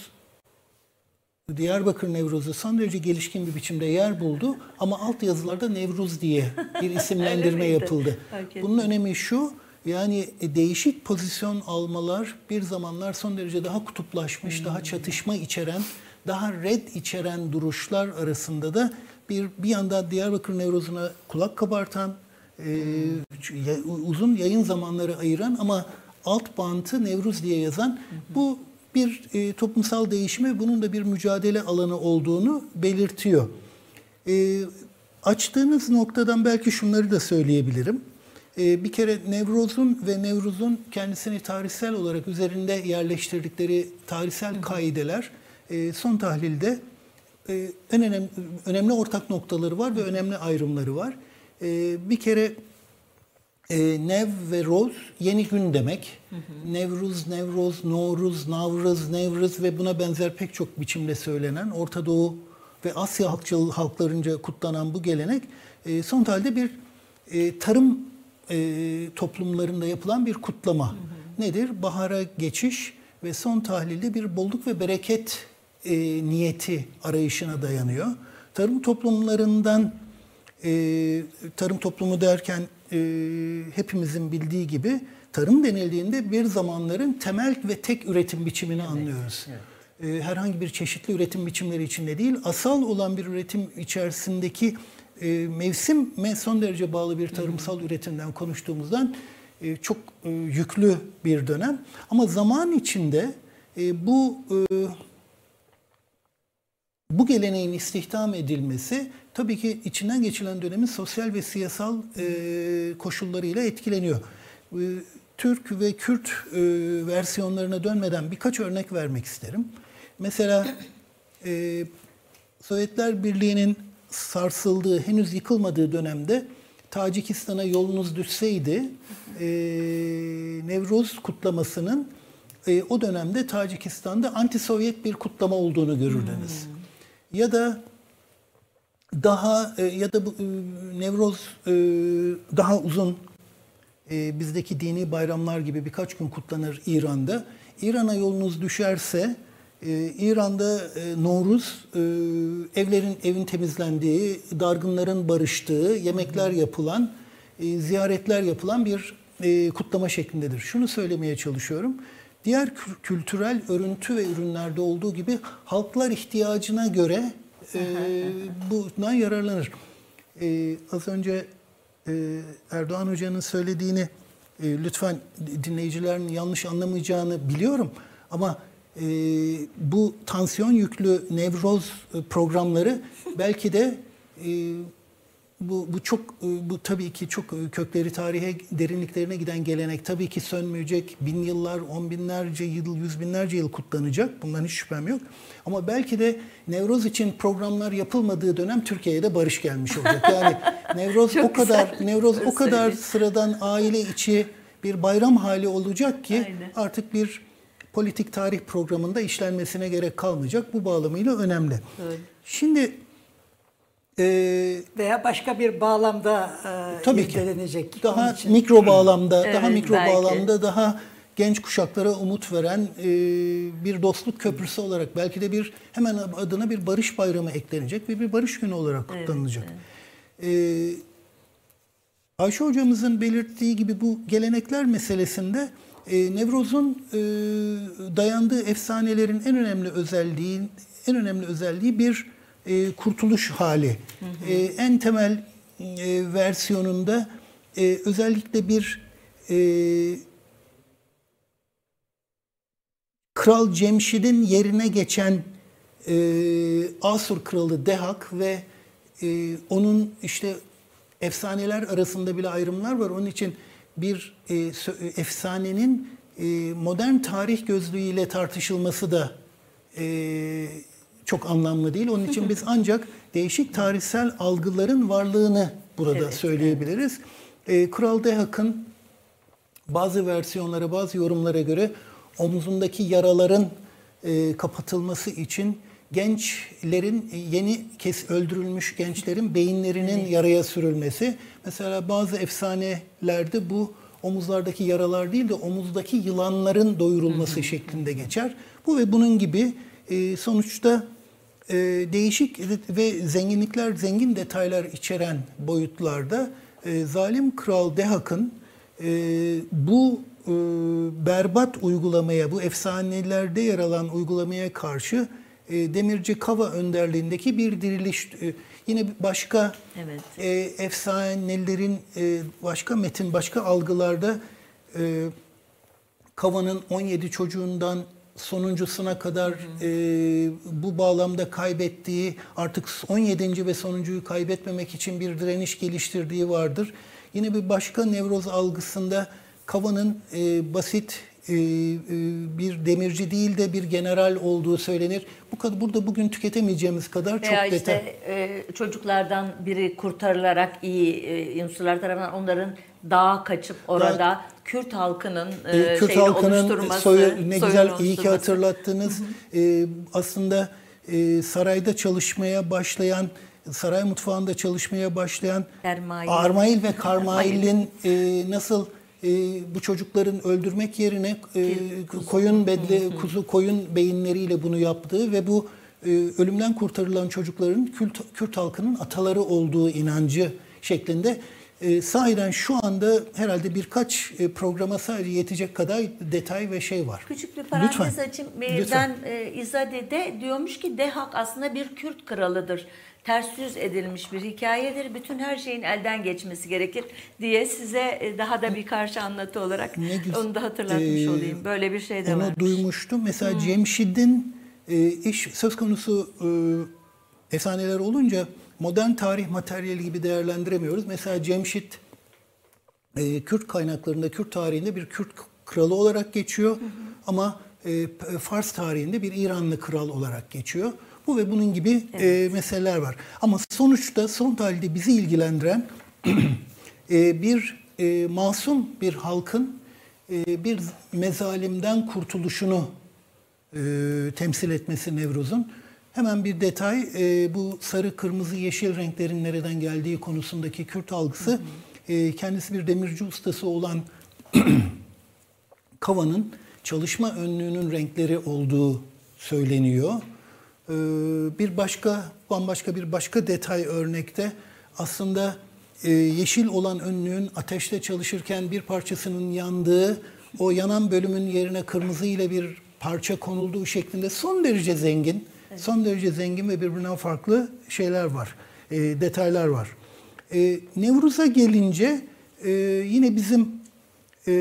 Diyarbakır Nevruz'u son derece gelişkin bir biçimde yer buldu ama alt yazılarda Nevruz diye bir isimlendirme yapıldı. Bunun önemi şu, yani e, değişik pozisyon almalar bir zamanlar son derece daha kutuplaşmış, hmm. daha çatışma içeren, daha red içeren duruşlar arasında da bir bir yanda Diyarbakır Nevruz'una kulak kabartan, hmm. e, uzun yayın zamanları ayıran ama alt bantı Nevruz diye yazan bu bir e, toplumsal değişime bunun da bir mücadele alanı olduğunu belirtiyor. E, açtığınız noktadan belki şunları da söyleyebilirim. E, bir kere Nevruz'un ve Nevruz'un kendisini tarihsel olarak üzerinde yerleştirdikleri tarihsel kaideler e, son tahlilde e, en önemli, önemli ortak noktaları var ve önemli ayrımları var. E, bir kere e, Nev ve Roz yeni gün demek. Nevruz, Nevroz, Novruz, Navrız, Nevruz ve buna benzer pek çok biçimde söylenen Orta Doğu ve Asya halkçıl halklarınca kutlanan bu gelenek e, son halde bir e, tarım e, toplumlarında yapılan bir kutlama. Nedir? Bahara geçiş ve son tahlilde bir bolluk ve bereket e, niyeti arayışına dayanıyor. Tarım toplumlarından e, tarım toplumu derken hepimizin bildiği gibi tarım denildiğinde bir zamanların temel ve tek üretim biçimini anlıyoruz. E, herhangi bir çeşitli üretim biçimleri içinde değil, asal olan bir üretim içerisindeki e, mevsime son derece bağlı bir tarımsal üretimden konuştuğumuzdan e, çok e, yüklü bir dönem. Ama zaman içinde e, bu e, bu geleneğin istihdam edilmesi tabii ki içinden geçilen dönemin sosyal ve siyasal e, koşullarıyla etkileniyor. E, Türk ve Kürt e, versiyonlarına dönmeden birkaç örnek vermek isterim. Mesela e, Sovyetler Birliği'nin sarsıldığı, henüz yıkılmadığı dönemde Tacikistan'a yolunuz düşseydi e, Nevruz kutlamasının e, o dönemde Tacikistan'da anti-Sovyet bir kutlama olduğunu görürdünüz. Ya da daha e, ya da bu e, Nevroz e, daha uzun bizdeki dini bayramlar gibi birkaç gün kutlanır İran'da. İran'a yolunuz düşerse İran'da e, evlerin evin temizlendiği, dargınların barıştığı, yemekler yapılan, ziyaretler yapılan bir kutlama şeklindedir. Şunu söylemeye çalışıyorum. Diğer kü- kültürel örüntü ve ürünlerde olduğu gibi halklar ihtiyacına göre e, bundan yararlanır. E, az önce e, Erdoğan Hoca'nın söylediğini e, lütfen dinleyicilerin yanlış anlamayacağını biliyorum. Ama e, bu tansiyon yüklü nevroz e, programları belki de e, bu, bu çok e, bu tabii ki çok e, kökleri tarihe derinliklerine giden gelenek tabii ki sönmeyecek. Bin yıllar, on binlerce yıl, yüz binlerce yıl kutlanacak. Bundan hiç şüphem yok. Ama belki de Nevroz için programlar yapılmadığı dönem Türkiye'ye de barış gelmiş olacak. Yani Nevroz o kadar güzel. Nevroz o kadar sıradan aile içi bir bayram hali olacak ki Aynen. artık bir politik tarih programında işlenmesine gerek kalmayacak. Bu bağlamıyla önemli. Öyle. Şimdi e, Veya başka bir bağlamda e, Tabii ki. irdelenecek. Daha Onun için- mikro bağlamda, Evet, daha mikro belki. bağlamda daha genç kuşaklara umut veren e, bir dostluk köprüsü olarak belki de bir hemen adına bir barış bayramı eklenecek ve bir barış günü olarak kutlanılacak. E, Ayşe hocamızın belirttiği gibi bu gelenekler meselesinde e, Nevroz'un e, dayandığı efsanelerin en önemli özelliği en önemli özelliği bir e, kurtuluş hali. E, en temel e, versiyonunda e, özellikle bir e, Kral Cemşid'in yerine geçen e, Asur kralı Dehak ve e, onun işte efsaneler arasında bile ayrımlar var. Onun için bir e, efsanenin e, modern tarih gözlüğüyle tartışılması da e, çok anlamlı değil. Onun için biz ancak değişik tarihsel algıların varlığını burada Evet, söyleyebiliriz. E, Kral Dehak'ın bazı versiyonlara, bazı yorumlara göre omzundaki yaraların e, kapatılması için gençlerin e, yeni kes öldürülmüş gençlerin beyinlerinin yaraya sürülmesi. Mesela bazı efsanelerde bu omuzlardaki yaralar değil de omuzdaki yılanların doyurulması şeklinde geçer. Bu ve bunun gibi e, sonuçta e, değişik ve zenginlikler, zengin detaylar içeren boyutlarda e, zalim kral Dehak'ın e, bu e, berbat uygulamaya, bu efsanelerde yer alan uygulamaya karşı e, Demirci Kava önderliğindeki bir diriliş, e, yine başka Evet. e, efsanelerin e, başka metin, başka algılarda e, Kava'nın 17 çocuğundan sonuncusuna kadar e, bu bağlamda kaybettiği artık 17. ve sonuncuyu kaybetmemek için bir direniş geliştirdiği vardır. Yine bir başka nevroz algısında Kava'nın e, basit e, e, bir demirci değil de bir general olduğu söylenir. Bu kadar burada bugün tüketemeyeceğimiz kadar Veya çok detay. işte e, çocuklardan biri kurtarılarak iyi e, unsurlar tarafından onların dağa kaçıp orada Kürt halkının e, E, Kürt şeyini halkının oluşturması, soyu ne güzel iyi ki hatırlattınız. E, aslında e, sarayda çalışmaya başlayan, saray mutfağında çalışmaya başlayan Ermail. Armail ve Karmail'in e, nasıl e, bu çocukların öldürmek yerine e, koyun bedle kuzu koyun beyinleriyle bunu yaptığı ve bu e, ölümden kurtarılan çocukların Kürt, Kürt halkının ataları olduğu inancı şeklinde e, sahiden şu anda herhalde birkaç e, programa sadece yetecek kadar detay ve şey var. Küçük bir parantez Lütfen. açayım. Ee, Lütfen. Ben e, İzade'de diyormuş ki Dehak aslında bir Kürt kralıdır. Ters yüz edilmiş bir hikayedir. Bütün her şeyin elden geçmesi gerekir diye size e, daha da bir karşı anlatı olarak Ne güzel. onu da hatırlatmış Ee, olayım. Böyle bir şey de Onu var. duymuştum. Mesela Cemşid'in e, iş söz konusu e, efsaneler olunca modern tarih materyali gibi değerlendiremiyoruz. Mesela Cemşid e, Kürt kaynaklarında, Kürt tarihinde bir Kürt kralı olarak geçiyor. Ama e, Fars tarihinde bir İranlı kral olarak geçiyor. Bu ve bunun gibi e, meseleler var. Ama sonuçta son tahlilde bizi ilgilendiren e, bir e, masum bir halkın e, bir mezalimden kurtuluşunu e, temsil etmesi Nevruz'un. Hemen bir detay, e, bu sarı, kırmızı, yeşil renklerin nereden geldiği konusundaki Kürt algısı. E, kendisi bir demirci ustası olan Kava'nın çalışma önlüğünün renkleri olduğu söyleniyor. Ee, Bir başka, bambaşka bir başka detay örnekte aslında e, yeşil olan önlüğün ateşte çalışırken bir parçasının yandığı, o yanan bölümün yerine kırmızı ile bir parça konulduğu şeklinde son derece zengin, son derece zengin ve birbirinden farklı şeyler var, e, detaylar var. E, Nevruz'a gelince e, yine bizim e,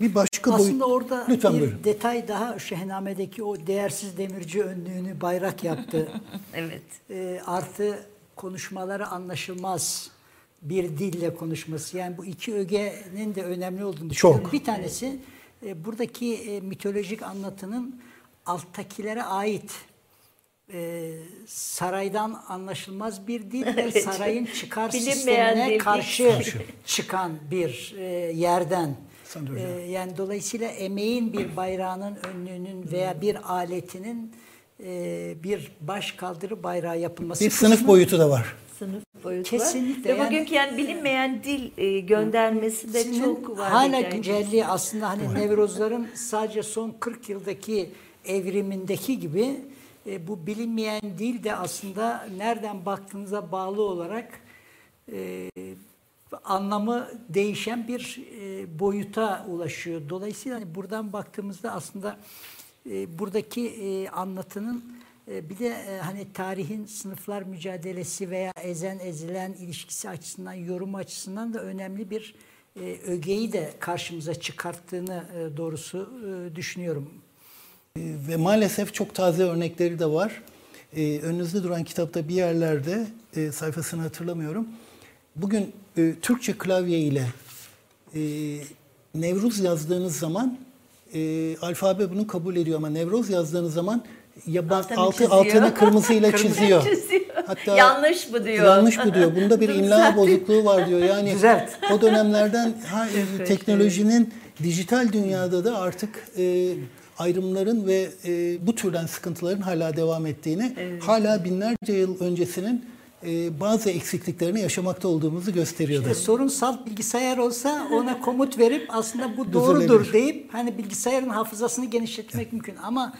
bir başka boyut... Aslında orada Lütfen bir buyurun. detay daha Şehnamedeki o değersiz demirci önlüğünü bayrak yaptı. Evet. E, artı konuşmaları anlaşılmaz bir dille konuşması. Yani bu iki ögenin de önemli olduğunu düşünüyorum. Çok. Bir tanesi e, buradaki e, mitolojik anlatının alttakilere ait e, saraydan anlaşılmaz bir dil ve Evet. sarayın çıkar sistemine karşı çıkan bir e, yerden. E, yani dolayısıyla emeğin bir bayrağının önlüğünün veya bir aletinin e, bir baş kaldırı bayrağı yapılması Bir sınıf kısmı- boyutu da var. Sınıf boyutu Kesinlikle, var. Ve yani- bugünkü yani bilinmeyen dil e, göndermesi de çok var. Hala hikaye. güncelliği aslında hani Nevrozların sadece son 40 yıldaki evrimindeki gibi e, bu bilinmeyen dil de aslında nereden baktığınıza bağlı olarak e, anlamı değişen bir e, boyuta ulaşıyor. Dolayısıyla hani buradan baktığımızda aslında e, buradaki e, anlatının e, bir de e, hani tarihin sınıflar mücadelesi veya ezen ezilen ilişkisi açısından, yorum açısından da önemli bir e, ögeyi de karşımıza çıkarttığını e, doğrusu e, düşünüyorum. Ve maalesef çok taze örnekleri de var. Ee, önünüzde duran kitapta bir yerlerde, e, sayfasını hatırlamıyorum. Bugün e, Türkçe klavye ile e, Nevruz yazdığınız zaman e, alfabe bunu kabul ediyor ama Nevroz yazdığınız zaman yaban, Altını altı, çiziyor. altını kırmızıyla çiziyor. Çiziyor. Hatta Yanlış bu diyor. Yanlış bu diyor. Bunda bir imla bozukluğu var diyor. Yani Düzelt. o dönemlerden ha, teknolojinin dijital dünyada da artık e, ayrımların ve e, bu türden sıkıntıların hala devam ettiğini, hala binlerce yıl öncesinin e, bazı eksikliklerini yaşamakta olduğumuzu gösteriyordu. E, sorunsal bilgisayar olsa ona komut verip aslında bu doğrudur deyip hani bilgisayarın hafızasını genişletmek mümkün. Ama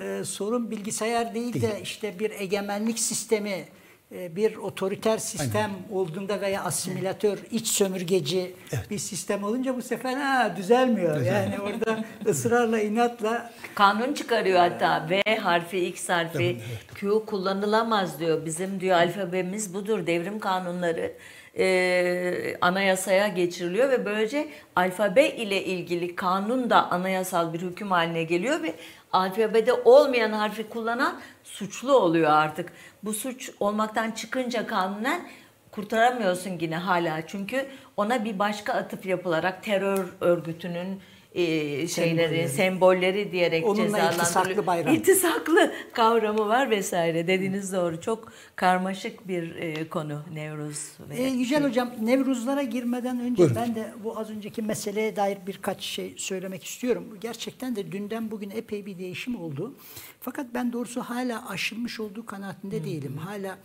e, sorun bilgisayar değil de işte bir egemenlik sistemi bir otoriter sistem olduğunda veya asimilatör, iç sömürgeci bir sistem olunca bu sefer ha düzelmiyor. Yani orada ısrarla inatla Kanun çıkarıyor hatta V harfi, X harfi, Q kullanılamaz diyor. Bizim diyor alfabemiz budur. Devrim kanunları e, anayasaya geçiriliyor ve böylece alfabe ile ilgili kanun da anayasal bir hüküm haline geliyor ve alfabede olmayan harfi kullanan suçlu oluyor artık. Bu suç olmaktan çıkınca kanunen kurtaramıyorsun yine hala. Çünkü ona bir başka atıf yapılarak terör örgütünün e, şeyleri, sembolleri, sembolleri diyerek Onunla cezalandırılıyor. iltisaklı bayram. İltisaklı kavramı var vesaire. Dediğiniz doğru. Çok karmaşık bir e, konu Nevruz. Ve Ee, Yücel Hocam Nevruzlara girmeden önce Buyurun. ben de bu az önceki meseleye dair birkaç şey söylemek istiyorum. Gerçekten de dünden bugün epey bir değişim oldu. Fakat ben doğrusu hala aşılmış olduğu kanaatinde değilim. Hala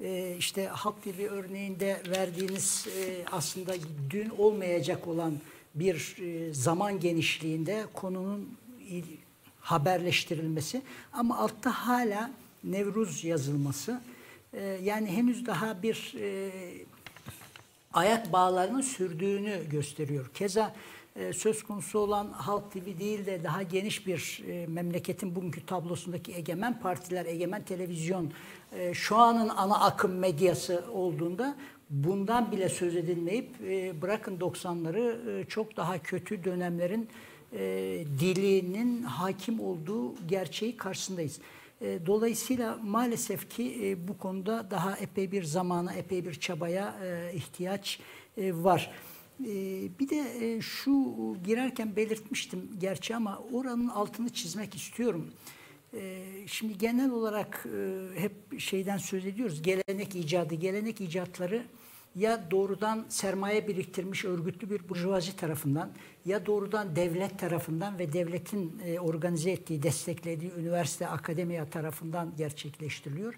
e, işte Halk TV örneğinde verdiğiniz e, aslında dün olmayacak olan bir e, zaman genişliğinde konunun il- haberleştirilmesi ama altta hala Nevruz yazılması e, yani henüz daha bir e, ayak bağlarının sürdüğünü gösteriyor. Keza söz konusu olan Halk TV değil de daha geniş bir memleketin bugünkü tablosundaki egemen partiler, egemen televizyon şu anın ana akım medyası olduğunda bundan bile söz edilmeyip e, bırakın 90'ları e, çok daha kötü dönemlerin e, dilinin hakim olduğu gerçeği karşısındayız. E, Dolayısıyla maalesef ki e, bu konuda daha epey bir zamana, epey bir çabaya ihtiyaç var. Bir de şu girerken belirtmiştim gerçi ama oranın altını çizmek istiyorum. Şimdi genel olarak hep şeyden söz ediyoruz. Gelenek icadı, gelenek icatları ya doğrudan sermaye biriktirmiş örgütlü bir burjuvazi tarafından ya doğrudan devlet tarafından ve devletin e, organize ettiği, desteklediği üniversite, akademiya tarafından gerçekleştiriliyor.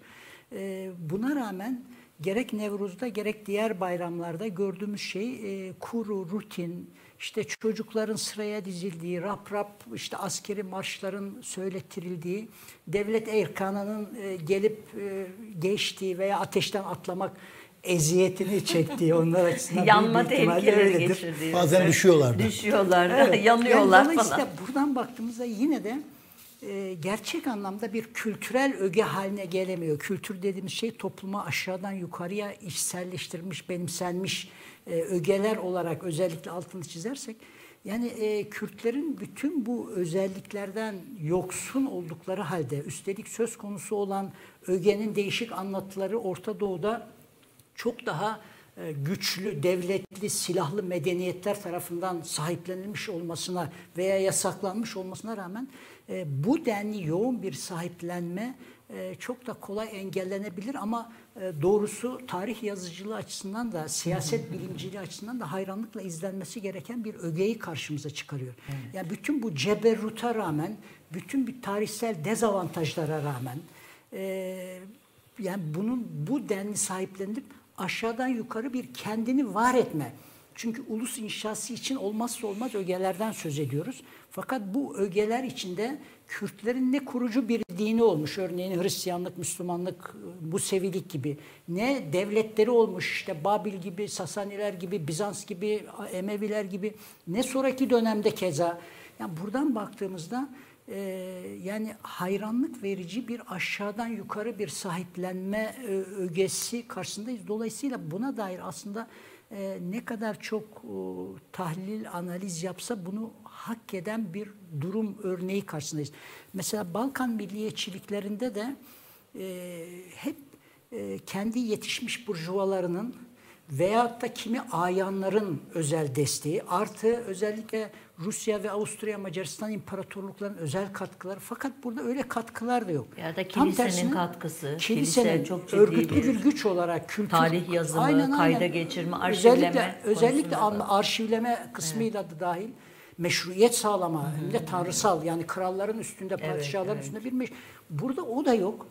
E, buna rağmen gerek Nevruz'da gerek diğer bayramlarda gördüğümüz şey e, kuru, rutin, işte çocukların sıraya dizildiği, rap rap işte askeri marşların söylettirildiği, devlet erkanının e, gelip geçtiği veya ateşten atlamak eziyetini çektiği onlar açısından yanma büyük ihtimalle tehlikeleri öyledir. geçirdiği. Bazen düşüyorlar da. Düşüyorlar, Evet. yanıyorlar yani falan. buradan baktığımızda yine de e, gerçek anlamda bir kültürel öge haline gelemiyor. Kültür dediğimiz şey topluma aşağıdan yukarıya içselleştirilmiş, benimsenmiş e, ögeler olarak özellikle altını çizersek yani e, Kürtlerin bütün bu özelliklerden yoksun oldukları halde üstelik söz konusu olan ögenin değişik anlatıları Orta Doğu'da çok daha e, güçlü, devletli, silahlı medeniyetler tarafından sahiplenilmiş olmasına veya yasaklanmış olmasına rağmen e, bu denli yoğun bir sahiplenme e, çok da kolay engellenebilir ama doğrusu tarih yazıcılığı açısından da siyaset bilimciliği açısından da hayranlıkla izlenmesi gereken bir ögeyi karşımıza çıkarıyor. Yani bütün bu ceberruta rağmen, bütün bir tarihsel dezavantajlara rağmen yani bunun bu denli sahiplenip aşağıdan yukarı bir kendini var etme. Çünkü ulus inşası için olmazsa olmaz ögelerden söz ediyoruz. Fakat bu ögeler içinde Kürtlerin ne kurucu bir dini olmuş. Örneğin Hristiyanlık, Müslümanlık, bu sevilik gibi. Ne devletleri olmuş işte Babil gibi, Sasaniler gibi, Bizans gibi, Emeviler gibi. Ne sonraki dönemde keza. Yani buradan baktığımızda e, yani hayranlık verici bir aşağıdan yukarı bir sahiplenme e, ögesi karşısındayız. Dolayısıyla buna dair aslında e, ne kadar çok e, tahlil, analiz yapsa bunu hak eden bir durum örneği karşısındayız. Mesela Balkan milliyetçiliklerinde de e, hep e, kendi yetişmiş burjuvalarının veyahut da kimi ayanların özel desteği artı özellikle Rusya ve Avusturya Macaristan imparatorluklarının özel katkıları fakat burada öyle katkılar da yok. Ya da Tam kilisenin tersine katkısı, kilisenin kilise çok ciddi örgütlü bir- bir güç olarak kültür Tarih yazımı, Aynen, kayda aynen. geçirme, özellikle arşivleme özellikle konusunda da. arşivleme kısmıyla da dahil meşruiyet sağlama hem de tanrısal yani kralların üstünde padişahların evet. üstünde bir meş- burada o da yok.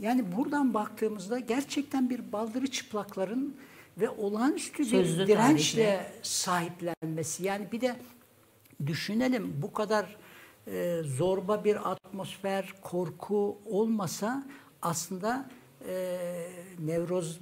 Yani buradan baktığımızda gerçekten bir baldırı çıplakların ve olağanüstü bir Sözlü dirençle tarihle. sahiplenmesi. Yani bir de düşünelim bu kadar e, zorba bir atmosfer, korku olmasa aslında e, Nevroz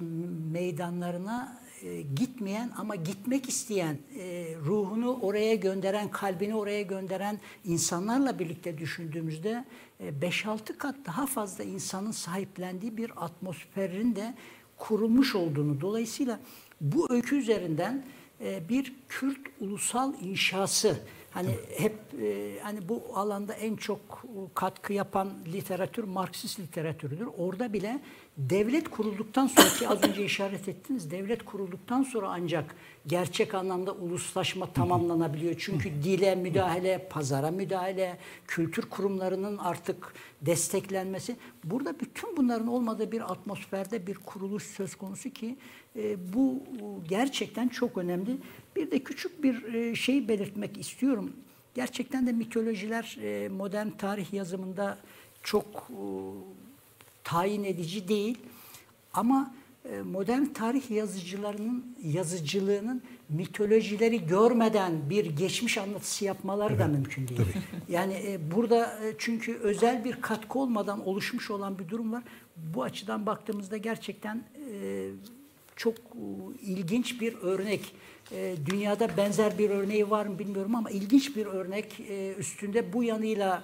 meydanlarına e, gitmeyen ama gitmek isteyen, e, ruhunu oraya gönderen, kalbini oraya gönderen insanlarla birlikte düşündüğümüzde e, 5-6 kat daha fazla insanın sahiplendiği bir atmosferin de kurulmuş olduğunu dolayısıyla bu öykü üzerinden e, bir Kürt ulusal inşası hani hep e, hani bu alanda en çok katkı yapan literatür Marksist literatürüdür. Orada bile devlet kurulduktan sonra ki az önce işaret ettiniz devlet kurulduktan sonra ancak gerçek anlamda uluslaşma tamamlanabiliyor. Çünkü dile müdahale, pazara müdahale, kültür kurumlarının artık desteklenmesi. Burada bütün bunların olmadığı bir atmosferde bir kuruluş söz konusu ki e, bu gerçekten çok önemli. Bir de küçük bir e, şey belirtmek istiyorum. Gerçekten de mitolojiler e, modern tarih yazımında çok e, tayin edici değil. Ama e, modern tarih yazıcılarının yazıcılığının mitolojileri görmeden bir geçmiş anlatısı yapmaları da mümkün değil. Yani e, burada e, çünkü özel bir katkı olmadan oluşmuş olan bir durum var. Bu açıdan baktığımızda gerçekten çok ilginç bir örnek. Dünyada benzer bir örneği var mı bilmiyorum ama ilginç bir örnek. Üstünde bu yanıyla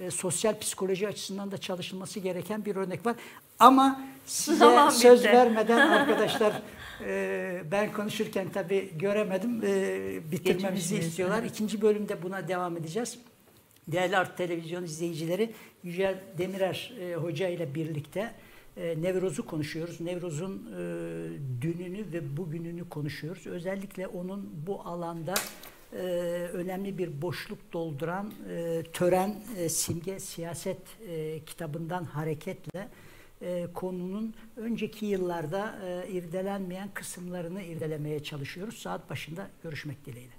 e, sosyal psikoloji açısından da çalışılması gereken bir örnek var. Ama size Zaman söz bitti. vermeden arkadaşlar e, ben konuşurken tabii göremedim. E, bitirmemizi istiyorlar. İkinci bölümde buna devam edeceğiz. Değerli Art Televizyon izleyicileri Yücel Demirer e, Hoca ile birlikte e, Nevroz'u konuşuyoruz. Nevroz'un e, dününü ve bugününü konuşuyoruz. Özellikle onun bu alanda e, önemli bir boşluk dolduran e, tören e, simge siyaset e, kitabından hareketle e, konunun önceki yıllarda e, irdelenmeyen kısımlarını irdelemeye çalışıyoruz. Saat başında görüşmek dileğiyle.